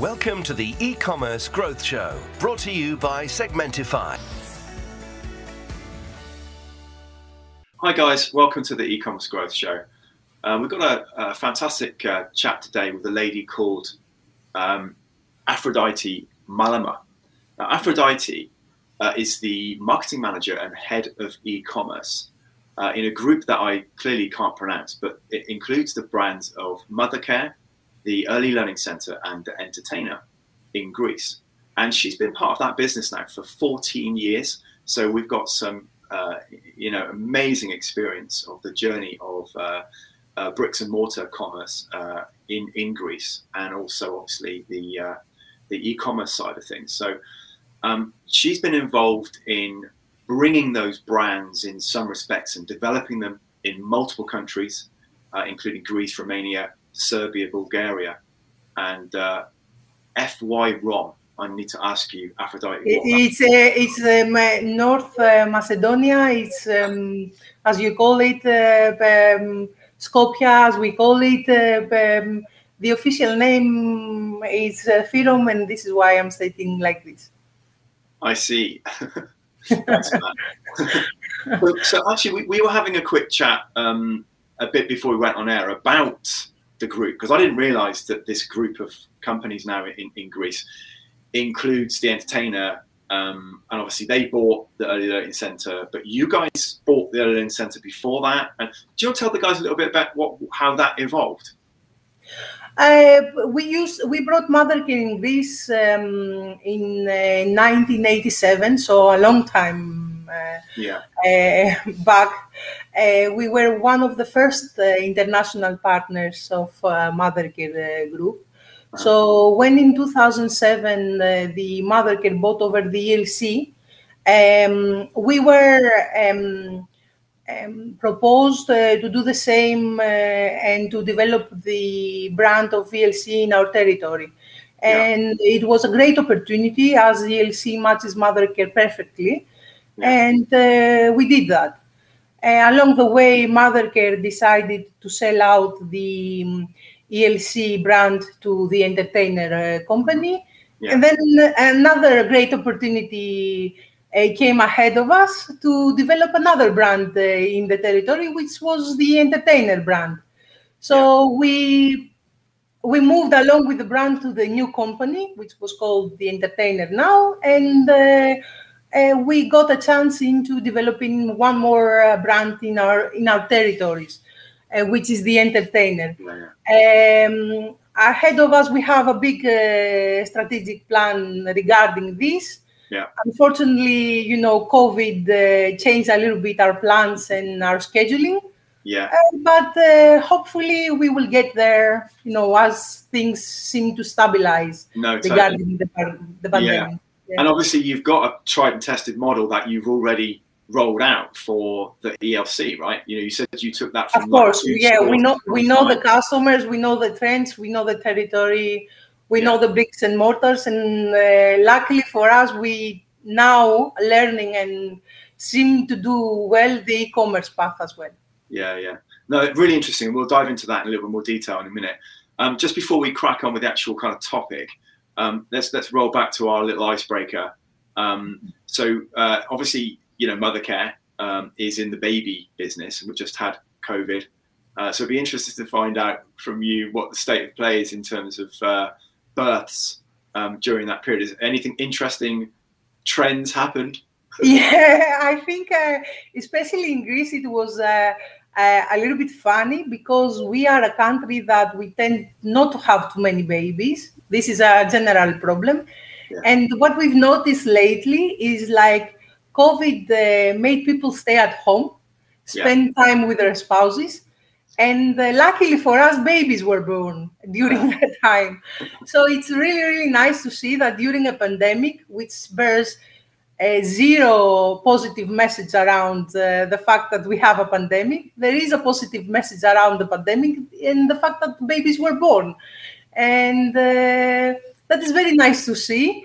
Welcome to the e-commerce growth show, brought to you by Segmentify. Hi guys, welcome to the e-commerce growth show. Uh, we've got a, a fantastic uh, chat today with a lady called um, Aphrodite Malama. Now, Aphrodite uh, is the marketing manager and head of e-commerce uh, in a group that I clearly can't pronounce, but it includes the brands of Mothercare, the Early Learning Centre, and the Entertainer in Greece. And she's been part of that business now for 14 years. So we've got some, uh, you know, amazing experience of the journey of uh, uh, bricks and mortar commerce uh, in in Greece, and also obviously the uh, the e-commerce side of things. So um, she's been involved in bringing those brands in some respects and developing them in multiple countries, uh, including Greece, Romania, Serbia, Bulgaria, and uh, FY ROM. I need to ask you, Aphrodite. It's uh, it's um, North uh, Macedonia. It's um, as you call it, uh, um, Skopje, as we call it. Uh, um, the official name is uh, Fyrom, and this is why I'm stating like this. I see. so actually, we, we, were having a quick chat um, a bit before we went on air about the group because I didn't realise that this group of companies now in, in Greece includes the entertainer. Um, and obviously, they bought the early learning centre, but you guys bought the early learning centre before that. And do you want to tell the guys a little bit about what how that evolved? Uh, we used we brought Mothercare in Greece um, in uh, 1987, so a long time uh, yeah. Uh, back. Uh, we were one of the first uh, international partners of Mothercare Group. Uh-huh. So when in 2007 the Mothercare bought over the ELC, um, we were. Um, um, proposed uh, to do the same uh, and to develop the brand of ELC in our territory. And yeah. it was a great opportunity as ELC matches Mothercare perfectly. Yeah. And uh, we did that. Uh, along the way, Mothercare decided to sell out the um, ELC brand to the entertainer uh, company. Yeah. And then another great opportunity uh, came ahead of us to develop another brand uh, in the territory, which was the entertainer brand. So yeah. we we moved along with the brand to the new company, which was called the Entertainer now, and uh, uh, we got a chance into developing one more uh, brand in our in our territories, uh, which is the Entertainer. Um, ahead of us, we have a big strategic plan regarding this. Yeah. Unfortunately, you know, COVID uh, changed a little bit our plans and our scheduling. Yeah. Uh, but uh, hopefully we will get there, you know, as things seem to stabilize no, regarding the, the pandemic. Yeah. Yeah. And obviously you've got a tried and tested model that you've already rolled out for the ELC, right? You know, you said you took that from Of course, yeah, we know we know the customers, we know the trends, we know the territory, we yeah. know the bricks and mortars and uh, luckily for us we now learning and seem to do well the e-commerce path as well yeah yeah no really interesting we'll dive into that in a little bit more detail in a minute um, just before we crack on with the actual kind of topic um, let's let's roll back to our little icebreaker um, so uh, obviously you know Mothercare um, is in the baby business and we just had covid uh, so it'd be interesting to find out from you what the state of play is in terms of uh, births um, during that period? Is anything interesting trends happened? Yeah, I think uh, especially in Greece it was uh, uh, a little bit funny because we are a country that we tend not to have too many babies. This is a general problem. Yeah. And what we've noticed lately is like COVID uh, made people stay at home, spend yeah. time with their spouses and uh, luckily for us babies were born during that time so it's really really nice to see that during a pandemic which bears a zero positive message around uh, the fact that we have a pandemic there is a positive message around the pandemic and the fact that babies were born and uh, that is very nice to see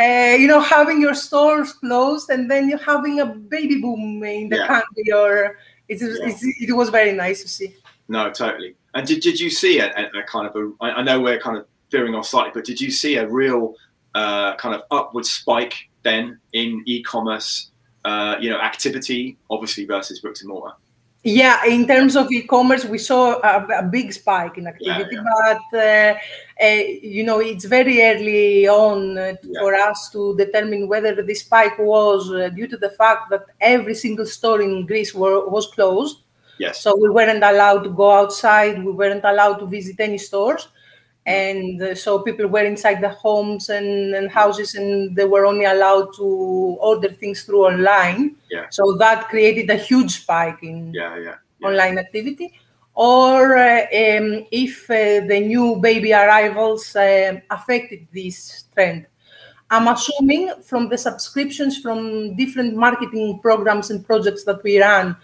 uh, you know having your stores closed and then you're having a baby boom in the yeah. country or it's, yeah. it's, it was very nice to see no, totally. And did, did you see a, a, kind of a? I know we're kind of veering off slightly, but did you see a real uh, kind of upward spike then in e-commerce, uh, you know, activity, obviously versus bricks and mortar? Yeah, in terms of e-commerce, we saw a, a big spike in activity, yeah, yeah. but uh, uh, you know it's very early on uh, yeah. for us to determine whether this spike was uh, due to the fact that every single store in Greece were, was closed. Yes. So we weren't allowed to go outside. We weren't allowed to visit any stores and so people were inside the homes and, and, houses and they were only allowed to order things through online yeah. so that created a huge spike in yeah, yeah, yeah. online activity or uh, um, if uh, the new baby arrivals uh, affected this trend i'm assuming from the subscriptions from different marketing programs and projects that we run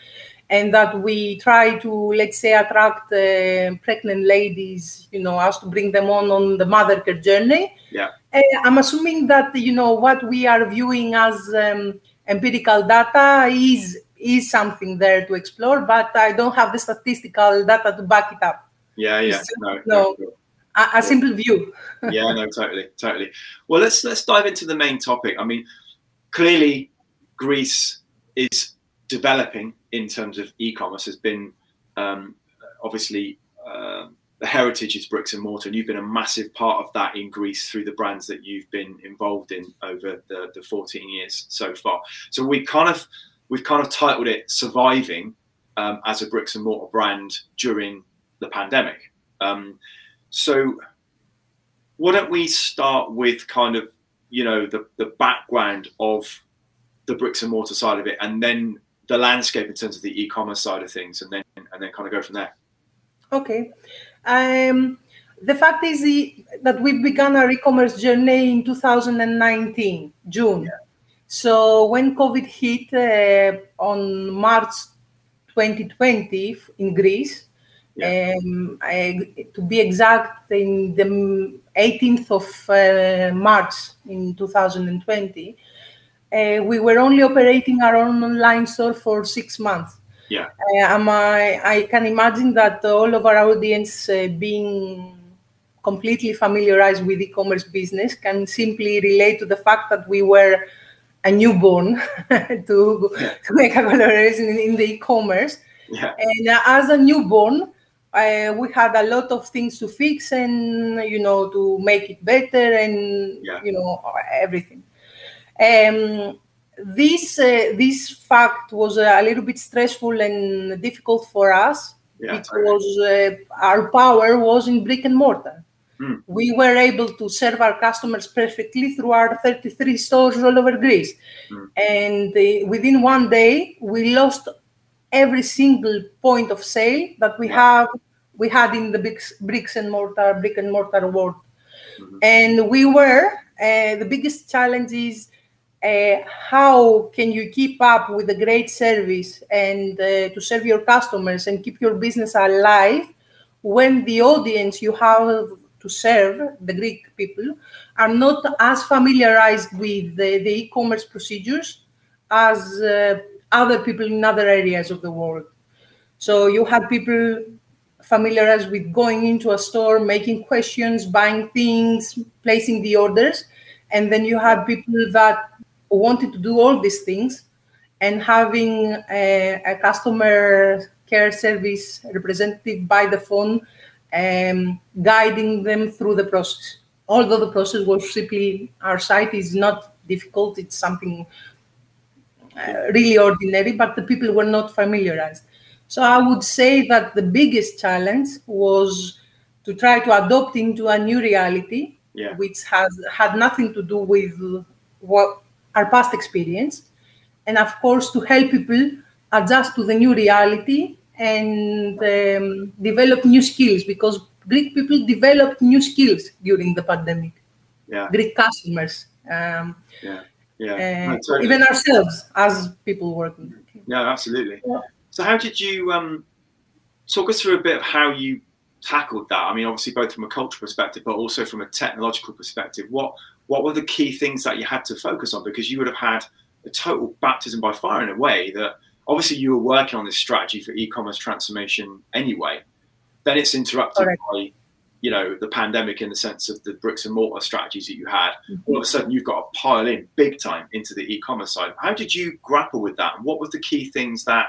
and that we try to let's say attract uh, pregnant ladies you know us to bring them on on the Mothercare journey. Yeah. Uh, i'm assuming that you know what we are viewing as um, empirical data is is something there to explore but i don't have the statistical data to back it up. Yeah yeah. No, no, no a, a simple view. Yeah no totally totally. Well let's let's dive into the main topic. I mean clearly greece is developing in terms of e-commerce has been um, obviously uh, the heritage is bricks and mortar, and you've been a massive part of that in Greece through the brands that you've been involved in over the, the 14 years so far. So we kind of we've kind of titled it "Surviving" um, as a bricks and mortar brand during the pandemic. Um, so why don't we start with kind of you know the the background of the bricks and mortar side of it, and then the landscape in terms of the e-commerce side of things, and then and then kind of go from there. Okay. Um, the fact is the, that we began our e-commerce journey in 2019 June. Yeah. So when COVID hit uh, on March 2020 in Greece, yeah. um, I, to be exact, in the 18th of uh, March in 2020, uh, we were only operating our own online store for six months. Yeah. Um, I, I can imagine that all of our audience uh, being completely familiarized with e-commerce business can simply relate to the fact that we were a newborn to, to make a collaboration in, in the e-commerce. Yeah. And uh, as a newborn, uh, we had a lot of things to fix and you know to make it better and yeah. you know everything. Um, this uh, this fact was a little bit stressful and difficult for us yeah, because uh, our power was in brick and mortar. Mm. We were able to serve our customers perfectly through our 33 stores all over Greece. Mm. And uh, within one day, we lost every single point of sale that we have we had in the bricks, bricks and mortar brick and mortar world. Mm-hmm. And we were uh, the biggest challenge is how can you keep up with the great service and uh, to serve your customers and keep your business alive when the audience you have to serve, the Greek people, are not as familiarized with the, the e-commerce procedures as uh, other people in other areas of the world. So you have people familiarized with going into a store, making questions, buying things, placing the orders, and then you have people that wanted to do all these things and having a, a customer care service representative by the phone um, guiding them through the process. Although the process was simply, our site is not difficult, it's something uh, really ordinary, but the people were not familiarized. So I would say that the biggest challenge was to try to adopt into a new reality, yeah. which has had nothing to do with what our past experience, and of course to help people adjust to the new reality and um, develop new skills because Greek people developed new skills during the pandemic. Yeah. Greek customers. Um, yeah. Yeah. Uh. Even ourselves as people working. Yeah, absolutely. Yeah. So, how did you um, talk us through a bit of how you tackled that? I mean, obviously, both from a cultural perspective, but also from a technological perspective. What what were the key things that you had to focus on? Because you would have had a total baptism by fire in a way that obviously you were working on this strategy for e-commerce transformation anyway. Then it's interrupted Correct. by, you know the pandemic in the sense of the bricks and mortar strategies that you had mm-hmm. all of a sudden you've got to pile in big time into the e-commerce side how did you grapple with that and what were the key things that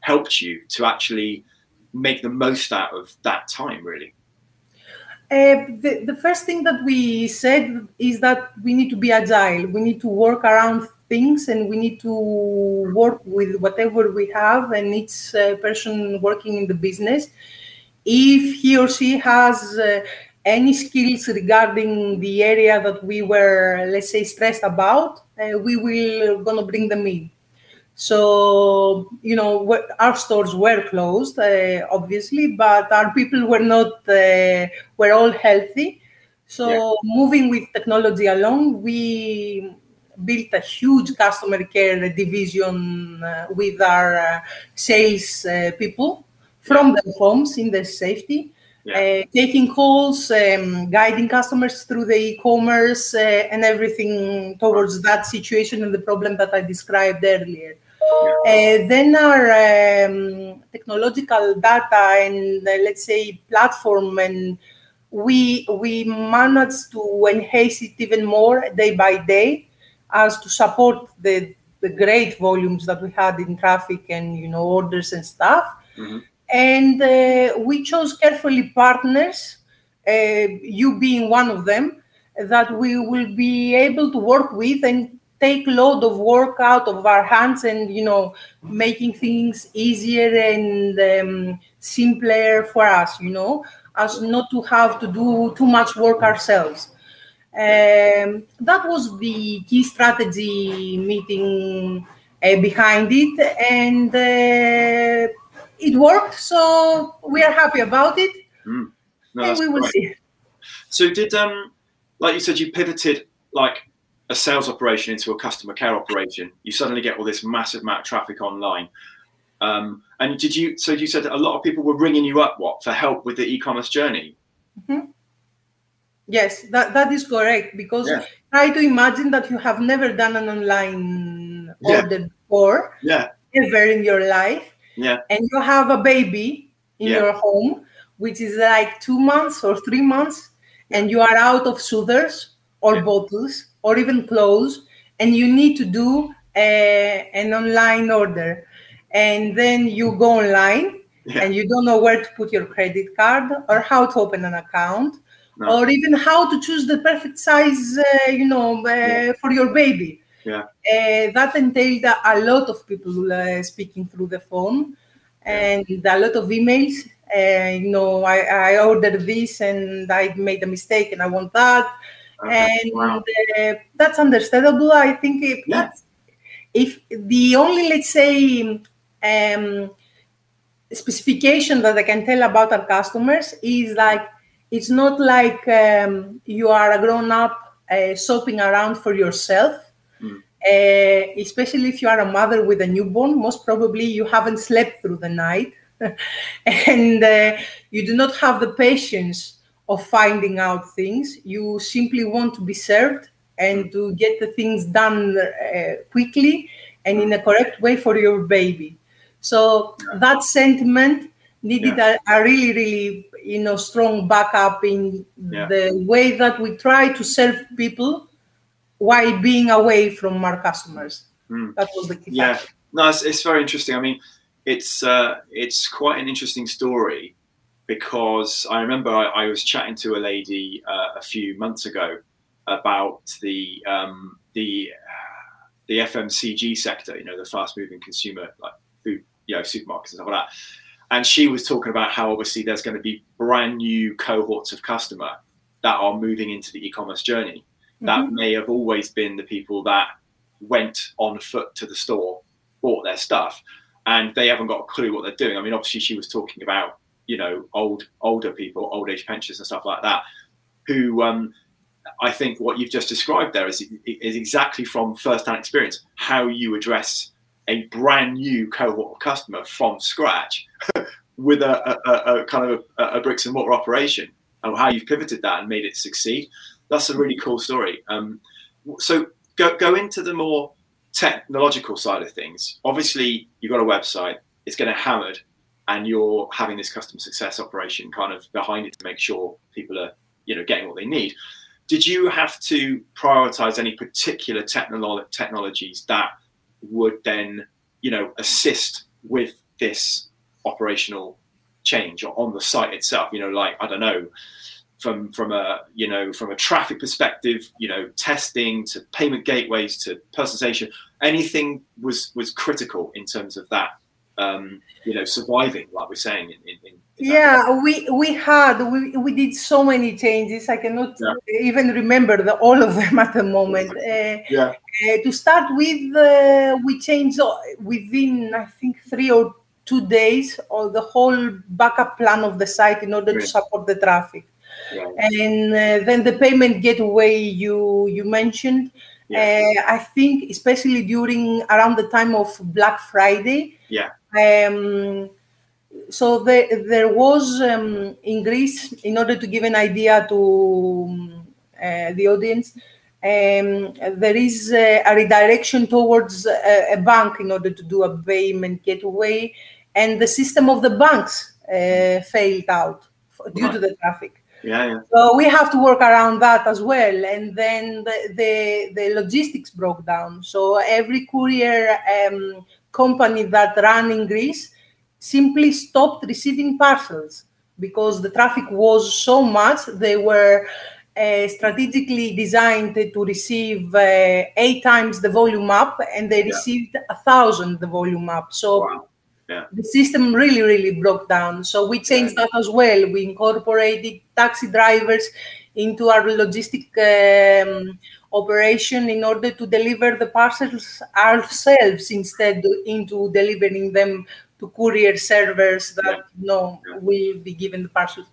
helped you to actually make the most out of that time really uh, the, the first thing that we said is that we need to be agile. We need to work around things and we need to work with whatever we have and each uh, person working in the business. If he or she has uh, any skills regarding the area that we were let's say stressed about uh, we will gonna bring them in so you know our stores were closed uh, obviously but our people were not uh, were all healthy so yeah. moving with technology along we built a huge customer care division uh, with our uh, sales uh, people from their homes in their safety, yeah. uh, taking calls, um, guiding customers through the e-commerce uh, and everything towards that situation and the problem that I described earlier. Uh, then our um, technological data and uh, let's say platform and we we managed to enhance it even more day by day as to support the the great volumes that we had in traffic and you know orders and stuff. Mm-hmm and uh, we chose carefully partners, uh, you being one of them, that we will be able to work with and take load of work out of our hands and you know making things easier and um, simpler for us you know as not to have to do too much work ourselves um, that was the key strategy meeting uh, behind it and uh, it worked, so we are happy about it. Mm. No, and we will great. see. So did um like you said you pivoted like a sales operation into a customer care operation. You suddenly get all this massive amount of traffic online. Um, and did you so you said a lot of people were ringing you up what for help with the e-commerce journey? Mm-hmm. Yes, that, that is correct because yeah. try to imagine that you have never done an online yeah. order before yeah. ever in your life yeah. and you have a baby in yeah. your home, which is like two months or three months, and you are out of soothers or bottles or even clothes, and you need to do a, an online order. And then you go online yeah. and you don't know where to put your credit card or how to open an account. No. Or even how to choose the perfect size, uh, you know, uh, for your baby yeah. Uh, that entailed a lot of people uh, speaking through the phone and a lot of emails. Uh, you know, I, I, ordered this and I made a mistake and I want that. Okay. And wow. Uh, that's understandable. I think if, yeah. if the only, let's say, um, specification that I can tell about our customers is like it's not like um, you are a grown up uh, shopping around for yourself uh, especially if you are a mother with a newborn, most probably you haven't slept through the night and uh, you do not have the patience of finding out things. You simply want to be served and to get the things done uh, quickly and in a correct way for your baby. So that sentiment needed yeah. a, a, really, really, you know, strong backup in yeah. the way that we try to serve people while being away from our customers. Mm. That was the key. Yeah, factor. no, it's, it's, very interesting. I mean, it's uh, it's quite an interesting story because I remember I, I was chatting to a lady uh, a few months ago about the um, the the FMCG sector. You know, the fast moving consumer like food, you know, supermarkets and stuff like that. And she was talking about how obviously there's going to be brand new cohorts of customer that are moving into the e-commerce journey that mm-hmm. may have always been the people that went on foot to the store, bought their stuff, and they haven't got a clue what they're doing. I mean, obviously, she was talking about you know old older people, old age pensions and stuff like that, who um, I think what you've just described there is is exactly from first-hand experience how you address a brand new cohort of customer from scratch with a, a, a, kind of a, a bricks and mortar operation and how you've pivoted that and made it succeed that's a really cool story. Um, so go go into the more technological side of things. Obviously, you've got a website; it's getting hammered, and you're having this customer success operation kind of behind it to make sure people are you know getting what they need did you have to prioritize any particular technolo- technologies that would then you know assist with this operational change on the site itself? You know like i don't know from from a you know from a traffic perspective you know testing to payment gateways to personalization anything was was critical in terms of that um, you know surviving like we're saying in, in, in yeah we we had we, we did so many changes i cannot yeah. even remember the, all of them at the moment uh, yeah. Uh, to start with uh, we changed within i think three or two days or the whole backup plan of the site in order to support the traffic yeah. and uh, then the payment gateway you you mentioned yeah. Uh, I think, especially during around the time of Black Friday. Yeah. Um, so there, there was um, in Greece, in order to give an idea to uh, the audience, um, there is a, a redirection towards a, a, bank in order to do a payment getaway, and the system of the banks uh, failed out due to the traffic. Yeah, yeah. So we have to work around that as well. And then the, the, the logistics broke down. So every courier um, company that ran in Greece simply stopped receiving parcels because the traffic was so much. They were uh, strategically designed to receive uh, eight times the volume up, and they received a thousand the volume up. So wow yeah. the system really really broke down so we changed that as well we incorporated taxi drivers into our logistic um, operation in order to deliver the parcels ourselves instead into delivering them to courier servers that yeah. you know yeah. will be given the parcels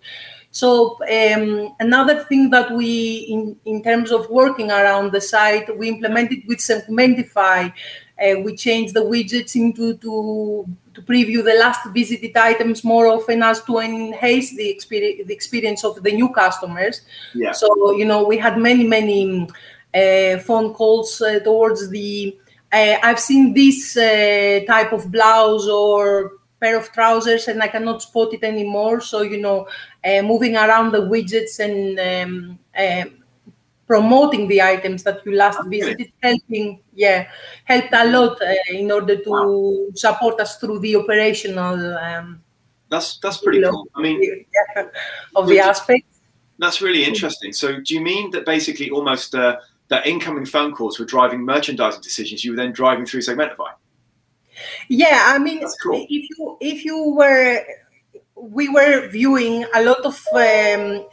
so um, another thing that we in, in terms of working around the site we implemented with segmentify uh, we changed the widgets into to to preview the last visited items more often as to enhance the experience the experience of the new customers. Yeah. So you know we had many many phone calls uh, towards the. Uh, I've seen this uh, type of blouse or pair of trousers and I cannot spot it anymore. So you know, uh, moving around the widgets and um, promoting the items that you last visited, helping, yeah, helped a lot uh, in order to wow. support us through the operational. Um, that's that's pretty cool. I mean, yeah, of the aspects. That's really interesting. So, do you mean that basically almost uh, that incoming phone calls were driving merchandising decisions? You were then driving through Segmentify. Yeah, I mean, cool. if you if you were we were viewing a lot of um,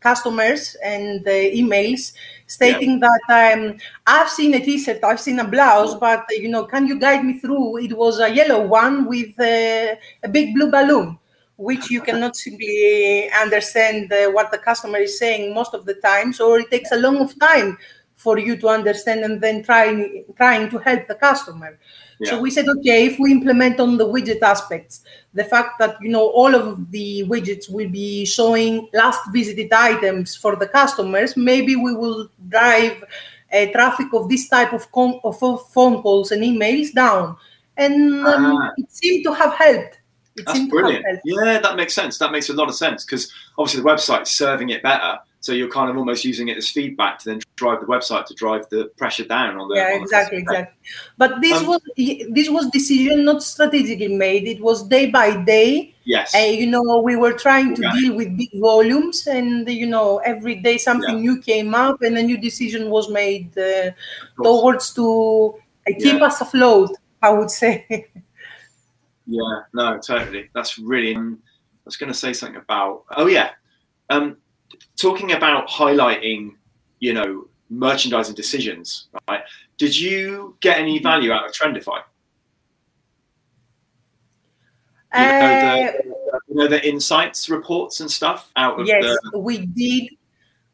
customers and uh, emails stating yeah. that um, I've seen a T-shirt, I've seen a blouse, but you know, can you guide me through? It was a yellow one with uh, a big blue balloon, which you cannot simply understand uh, what the customer is saying most of the times, or it takes a long of time for you to understand and then trying trying to help the customer. Yeah. So we said, okay, if we implement on the widget aspects, the fact that you know all of the widgets will be showing last visited items for the customers, maybe we will drive a traffic of this type of, com- of phone calls and emails down, and um, ah. it seemed to have helped. It That's brilliant. Yeah, that makes sense. That makes a lot of sense because obviously the website's serving it better so you're kind of almost using it as feedback to then drive the website to drive the pressure down on the yeah on exactly the exactly. But this um, was this was decision not strategically made. It was day by day. Yes. Uh, you know, we were trying to deal with big volumes, and you know, every day something yeah. new came up, and a new decision was made uh, towards to uh, keep yeah. us afloat. I would say. yeah. No. Totally. That's really. Um, I was going to say something about. Oh yeah. Um, talking about highlighting, you know, merchandising decisions, right? Did you get any value out of Trendify? You know, the, uh, you know, the insights reports and stuff out of yes, the... we did.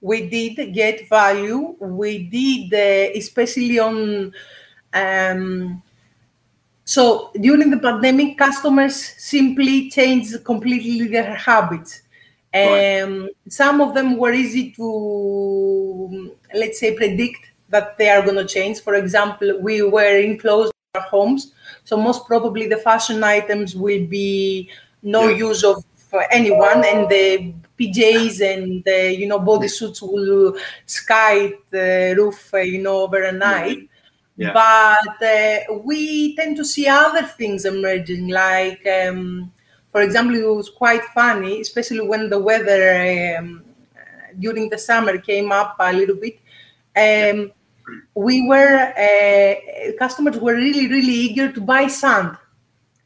We did get value. We did, uh, especially on. Um, so during the pandemic, customers simply changed completely their habits. Um, some of them were easy to, let's say, predict that they are going to change. For example, we were enclosed our homes, so most probably the fashion items will be no Yeah. use of for anyone, and the PJs and the you know bodysuits will sky the roof, uh, you know, over a night. Yeah. But uh, we tend to see other things emerging, like, um, for example, it was quite funny, especially when the weather um, uh, during the summer came up a little bit. Um, we were uh, customers were really really eager to buy sand.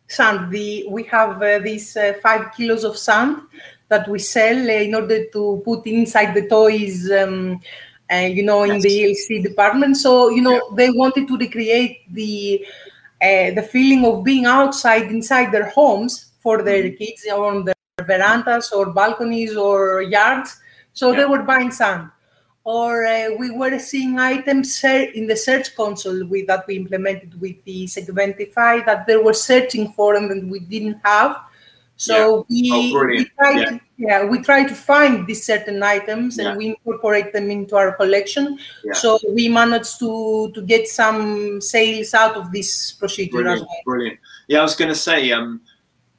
Sand. The we have uh, these uh, five kilos of sand that we sell uh, in order to put inside the toys. Um, uh, you know, in the ELC department. So, you know, they wanted to recreate the uh, the feeling of being outside inside their homes for their kids on their verandas or balconies or yards. So they were buying sand. Or uh, we were seeing items in the search console with, that we implemented with the Segmentify that they were searching for and that we didn't have. So we, Oh, we try Yeah. to yeah we try to find these certain items and Yeah. we incorporate them into our collection. Yeah. So we managed to to get some sales out of this procedure as Brilliant, well. brilliant. Yeah, I was going to say um,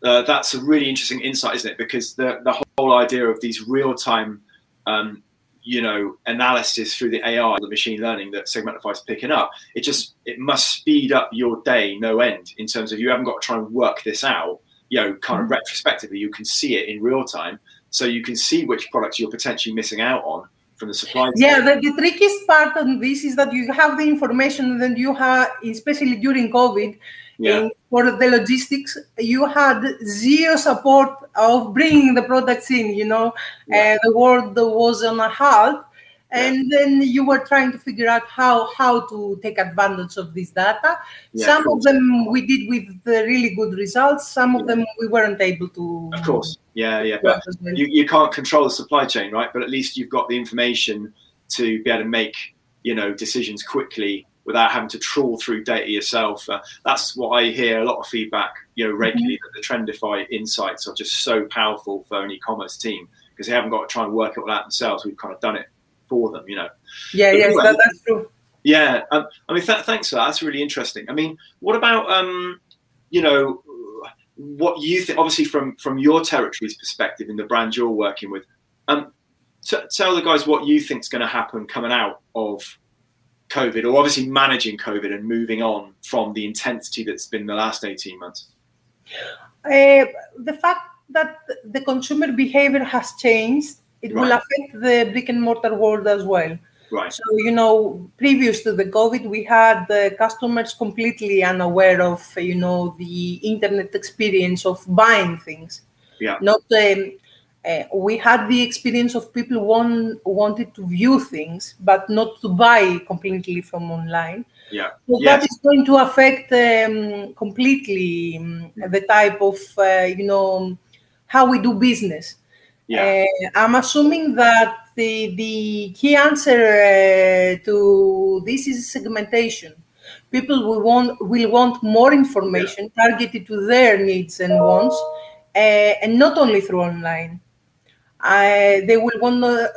uh, that's a really interesting insight, isn't it? Because the the whole idea of these real time, um, you know, analysis through the AI, the machine learning that Segmentify is picking up, it just it must speed up your day no end in terms of you haven't got to try and work this out. You know, kind of retrospectively, you can see it in real time, so you can see which products you're potentially missing out on from the supply chain. Yeah, the, the trickiest part on this is that you have the information and then you have, especially during COVID, Yeah. for the logistics, you had zero support of bringing the products in. You know, Yeah. the world was on a halt, and then you were trying to figure out how how to take advantage of this data. Yeah, some of of them we did with the really good results. Some of Yeah. them we weren't able to. Of course, yeah, yeah. But you, you can't control the supply chain, right? But at least you've got the information to be able to make you know decisions quickly without having to trawl through data yourself. Uh, that's what I hear a lot of feedback, you know, regularly that the Trendify insights are just so powerful for an e-commerce team because they haven't got to try and work it all out themselves. We've kind of done it for them, you know. yeah, yes, Anyway. that, that's true. Yeah, um, I mean, th- thanks for that. That's really interesting. I mean, what about um, you know, what you think? Obviously, from from your territory's perspective in the brand you're working with, um, t- tell the guys what you think's going to happen coming out of COVID, or obviously managing COVID and moving on from the intensity that's been the last eighteen months. Uh, the fact that the consumer behavior has changed, it will affect the brick and mortar world as well. Right. So, you know, previous to the COVID, we had the customers completely unaware of, you know, the internet experience of buying things. Yeah. Not, um, uh, we had the experience of people want, wanted to view things, but not to buy completely from online. Yeah. So Yes. that is going to affect um, completely um, the type of, uh, you know, how we do business. Yeah. Uh, I'm assuming that the, the key answer uh, to this is segmentation. People will want, will want more information targeted to their needs and wants, uh, and not only through online. Uh, they will want to,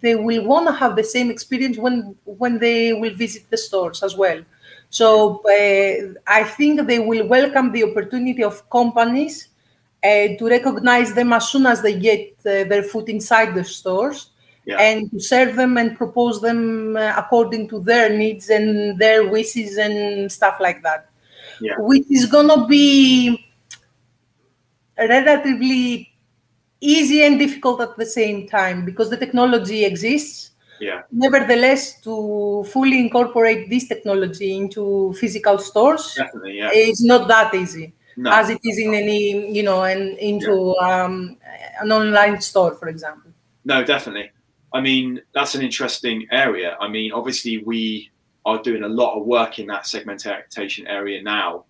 they will want to have the same experience when when they will visit the stores as well. So uh, I think they will welcome the opportunity of companies uh, to recognize them as soon as they get uh, their foot inside the stores Yeah. and to serve them and propose them uh, according to their needs and their wishes and stuff like that. Yeah. Which is gonna be relatively easy and difficult at the same time because the technology exists. Yeah. Nevertheless, to fully incorporate this technology into physical stores Definitely. Yeah. it's not that easy No. as it is in any, you know, and into um, an online store, for example. No, definitely. I mean, that's an interesting area. I mean, obviously, we are doing a lot of work in that segmentation area now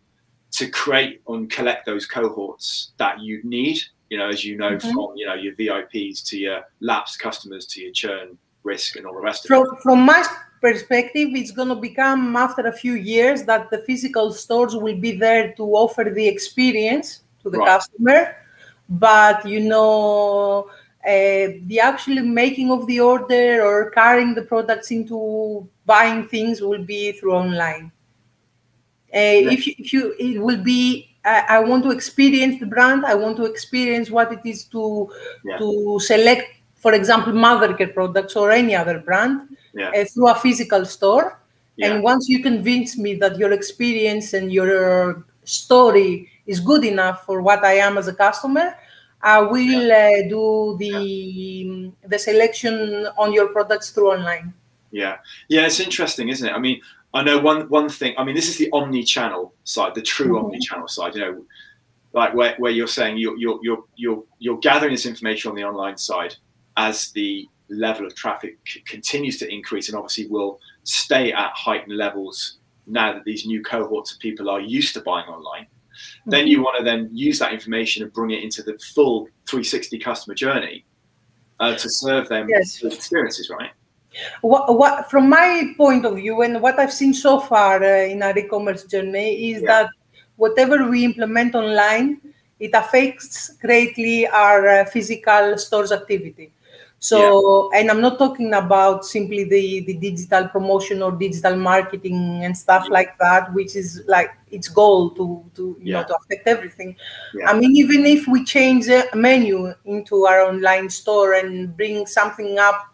to create and collect those cohorts that you need. You know, as you know, Mhm. from you know your VIPs to your lapsed customers to your churn risk and all the rest of it. From from my perspective, it's going to become after a few years that the physical stores will be there to offer the experience to the Right. customer, but you know. Uh, the actually making of the order or carrying the products into buying things will be through online. Uh, if, you, if you, it will be I, I, want to experience the brand. I want to experience what it is to Yeah. to select, for example, Mothercare products or any other brand Yeah. uh, through a physical store. Yeah. And once you convince me that your experience and your story is good enough for what I am as a customer, I will uh, do the the selection on your products through online. Yeah, yeah, it's interesting, isn't it? I mean, I know one one thing. I mean, this is the omni-channel side, the true Mhm. omni-channel side. You know, like where, where you're saying you're you're you're you're you're gathering this information on the online side as the level of traffic c- continues to increase, and obviously will stay at heightened levels now that these new cohorts of people are used to buying online. Then you want to then use that information and bring it into the full 360 customer journey uh, to serve them Yes. experiences, right? What, what from my point of view and what i've seen so far uh, in our e-commerce journey is Yeah. that whatever we implement online it affects greatly our uh, physical stores activity so and i'm not talking about simply the the digital promotion or digital marketing and stuff Yeah. like that which is like its goal to to you Yeah. know to affect everything Yeah. i mean even if we change a menu into our online store and bring something up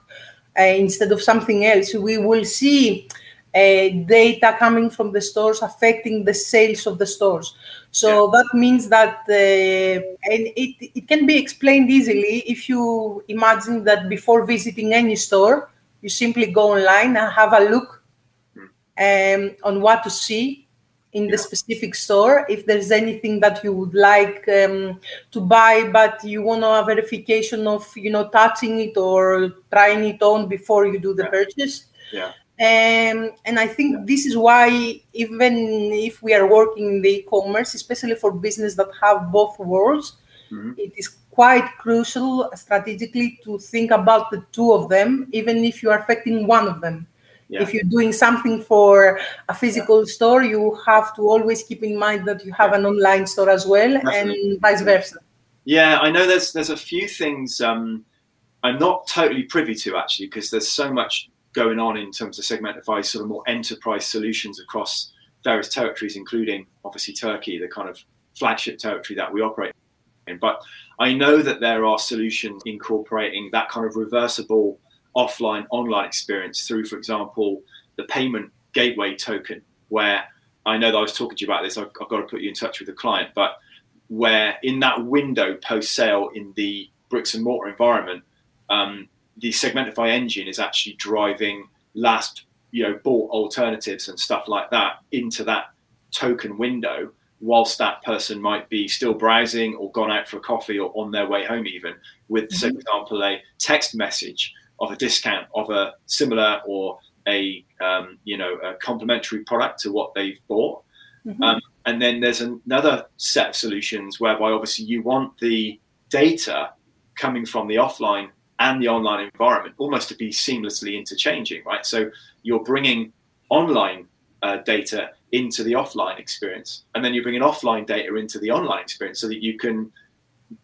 instead of something else, we will see uh, data coming from the stores affecting the sales of the stores. So that means that, uh, and it, it can be explained easily if you imagine that before visiting any store, you simply go online and have a look um, on what to see in the specific store. If there's anything that you would like um, to buy, but you want a verification of, you know, touching it or trying it on before you do the Yeah. purchase. Yeah. Um, and I think this is why, even if we are working in the e-commerce, especially for business that have both worlds, Mhm. it is quite crucial strategically to think about the two of them, even if you are affecting one of them. Yeah. If you're doing something for a physical store, you have to always keep in mind that you have an online store as well, Definitely. and vice versa. Yeah, I know there's there's a few things um, I'm not totally privy to actually because there's so much going on in terms of Segmentify sort of more enterprise solutions across various territories, including obviously Turkey, the kind of flagship territory that we operate in. But I know that there are solutions incorporating that kind of reversible offline online experience through, for example, the payment gateway token, where I know that I was talking to you about this. I've, I've got to put you in touch with the client, but where in that window post sale in the bricks and mortar environment, um, the Segmentify engine is actually driving last you know bought alternatives and stuff like that into that token window whilst that person might be still browsing or gone out for a coffee or on their way home even with say for example a text message of a discount of a similar or a um, you know a complementary product to what they've bought Mhm. um, and then there's another set of solutions whereby obviously you want the data coming from the offline and the online environment almost to be seamlessly interchanging, right? So you're bringing online uh, data into the offline experience, and then you're bringing offline data into the online experience so that you can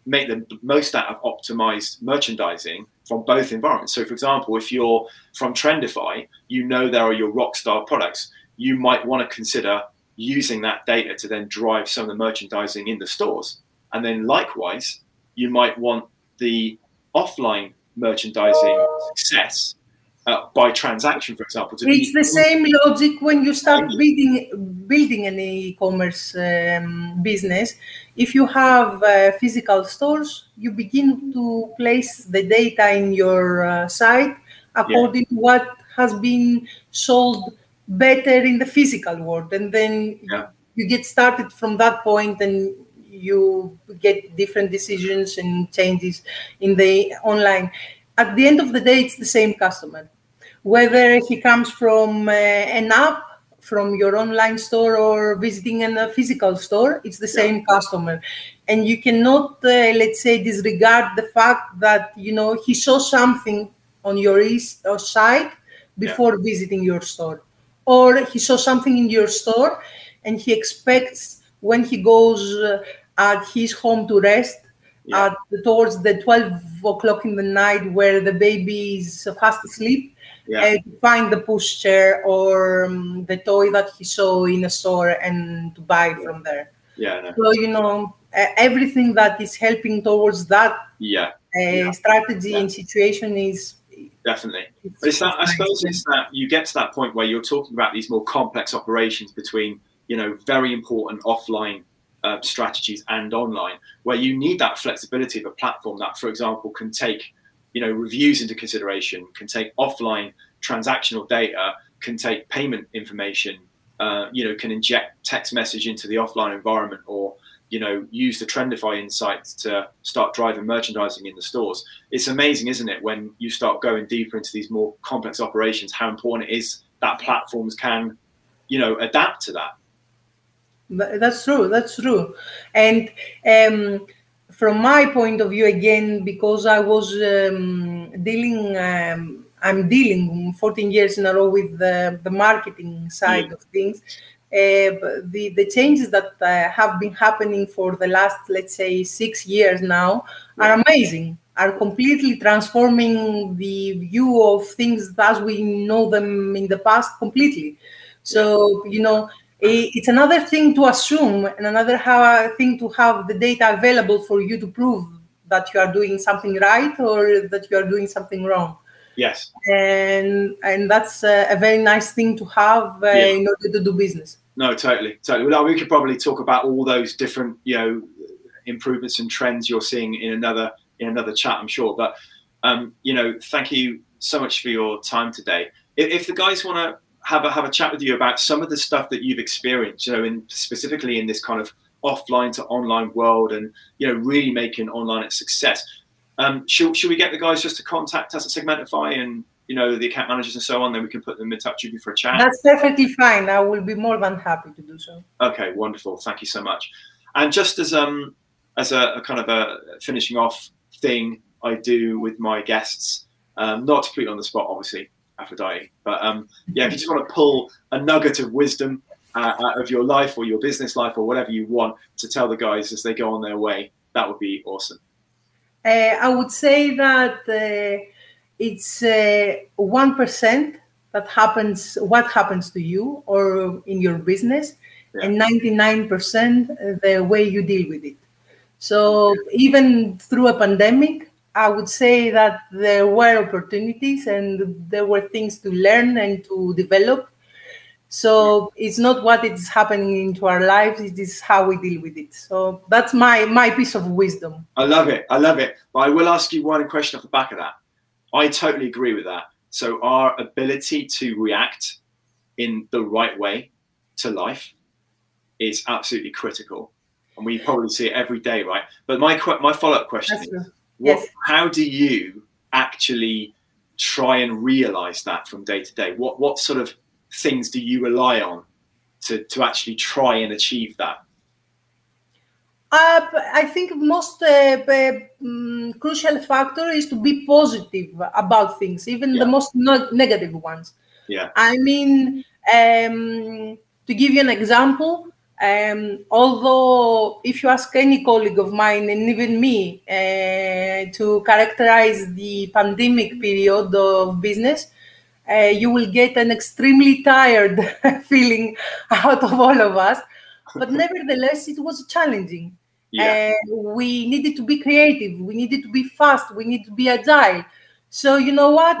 make the most out of optimized merchandising from both environments. So, for example, if you're from Trendify, you know there are your rockstar products. You might want to consider using that data to then drive some of the merchandising in the stores. And then likewise, you might want the offline merchandising success uh, by transaction, for example, to It's the same logic when you start building building an e-commerce um, business. If you have uh, physical stores, you begin to place the data in your uh, site according to what has been sold better in the physical world, and then Yeah. you get started from that point and you get different decisions and changes in the online. At the end of the day, it's the same customer whether he comes from uh, an app from your online store or visiting in a physical store it's the same customer. And you cannot uh, let's say disregard the fact that you know he saw something on your e-store site before visiting your store. Or he saw something in your store and he expects when he goes uh, at his home to rest Yeah. at towards the 12 o'clock in the night where the baby is fast asleep Yeah. uh, to find the pushchair or um, the toy that he saw in a store and to buy from there. Yeah. No. So you know uh, everything that is helping towards that Yeah. uh, Yeah. strategy Yeah. and situation is. Definitely. It's, But it's that I suppose it's that you get to that point where you're talking about these more complex operations between you know very important offline uh, strategies and online, where you need that flexibility of a platform that, for example, can take you know reviews into consideration, can take offline transactional data, can take payment information, uh, you know, can inject text message into the offline environment or you know use the trendify insights to start driving merchandising in the stores it's amazing isn't it when you start going deeper into these more complex operations how important it is that platforms can you know adapt to that That's true. That's true. And um, from my point of view, again, because I was um, dealing, um, I'm dealing 14 years in a row with the, the marketing side Yeah. of things. Uh, the, the changes that uh, have been happening for the last, let's say, six years now are amazing, are completely transforming the view of things as we know them in the past completely. So, you know, it's another thing to assume and another thing to have the data available for you to prove that you are doing something right or that you are doing something wrong. Yes. And and that's uh, a very nice thing to have uh, Yeah. in order to do business. No totally totally. Well, we could probably talk about all those different you know improvements and trends you're seeing in another in another chat i'm sure. But um you know thank you so much for your time today. If, if the guys want to have a have a chat with you about some of the stuff that you've experienced you know in specifically in this kind of offline to online world and you know really making online a success. Um should, should we get the guys just to contact us at segmentify and you know the account managers and so on? Then we can put them in touch with you for a chat. That's perfectly fine. I will be more than happy to do so. Okay, wonderful. Thank you so much. And just as um as a, a kind of a finishing off thing I do with my guests, um, not to put you on the spot, obviously, Aphrodite, but um, yeah, if you just want to pull a nugget of wisdom uh, out of your life or your business life or whatever you want to tell the guys as they go on their way, that would be awesome. uh, i would say that uh, it's uh, 1% that happens what happens to you or in your business Yeah. and 99% the way you deal with it so even through a pandemic i would say that there were opportunities and there were things to learn and to develop so it's not what is happening into our lives it is how we deal with it so that's my my piece of wisdom I love it. I love it. But I will ask you one question off the back of that. I totally agree with that. So our ability to react in the right way to life is absolutely critical, and we probably see it every day, right? But my my follow up question That's is, true. What, Yes. how do you actually try and realize that from day to day? What what sort of things do you rely on to to actually try and achieve that? Uh, I think most uh, mm, crucial factor is to be positive about things, even Yeah. the most no- negative ones. Yeah. I mean, um, to give you an example, um, although if you ask any colleague of mine and even me uh, to characterize the pandemic period of business, uh, you will get an extremely tired feeling out of all of us. But nevertheless, it was challenging. Yeah. And we needed to be creative. We needed to be fast. We need to be agile. So you know what?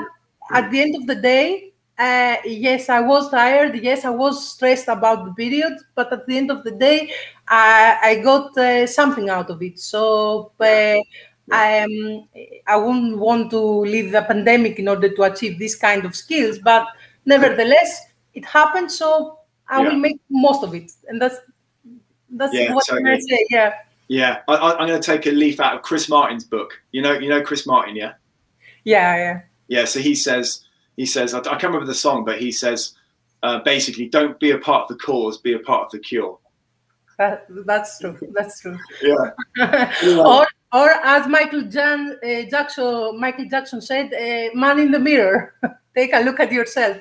At the end of the day, uh, yes, I was tired. Yes, I was stressed about the period. But at the end of the day, I, I got uh, something out of it. So uh, I um, I wouldn't want to leave the pandemic in order to achieve this kind of skills. But nevertheless, it happened. So I Yeah. will make most of it, and that's that's Yeah, what can I say. Yeah. Yeah, I, I'm going to take a leaf out of Chris Martin's book. You know, you know Chris Martin, yeah, Yeah, yeah. yeah. So he says, he says, I, I can't remember the song, but he says, uh, basically, don't be a part of the cause, be a part of the cure. That, that's true. That's true. Yeah, or, or as Michael Jan, uh, Jackson, Michael Jackson said, uh, "Man in the mirror, take a look at yourself."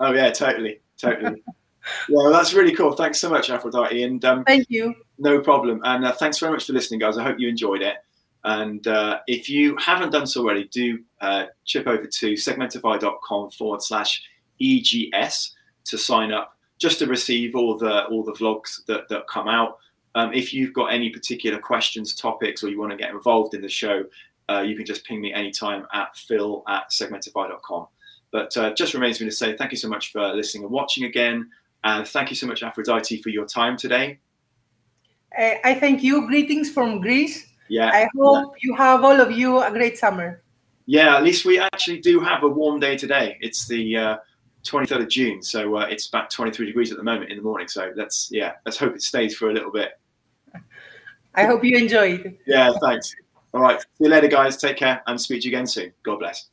oh yeah, totally, totally. yeah, well, that's really cool. Thanks so much, Aphrodite, and um, Thank you. no problem. And uh, thanks very much for listening, guys. I hope you enjoyed it. And uh, if you haven't done so already, do uh, chip over to segmentify.com forward slash EGS to sign up just to receive all the all the vlogs that, that come out. Um, if you've got any particular questions, topics, or you want to get involved in the show, uh, you can just ping me anytime at phil at segmentify.com. But uh, just remains me to say thank you so much for listening and watching again. And thank you so much, Aphrodite, for your time today. Uh, I thank you. Greetings from Greece. Yeah. I hope you have all of you a great summer. Yeah, at least we actually do have a warm day today. It's the uh, 23rd of June, so uh, it's about 23 degrees at the moment in the morning. So let's yeah, let's hope it stays for a little bit. I hope you enjoyed. Yeah, thanks. All right, see you later, guys. Take care, and speak to you again soon. God bless.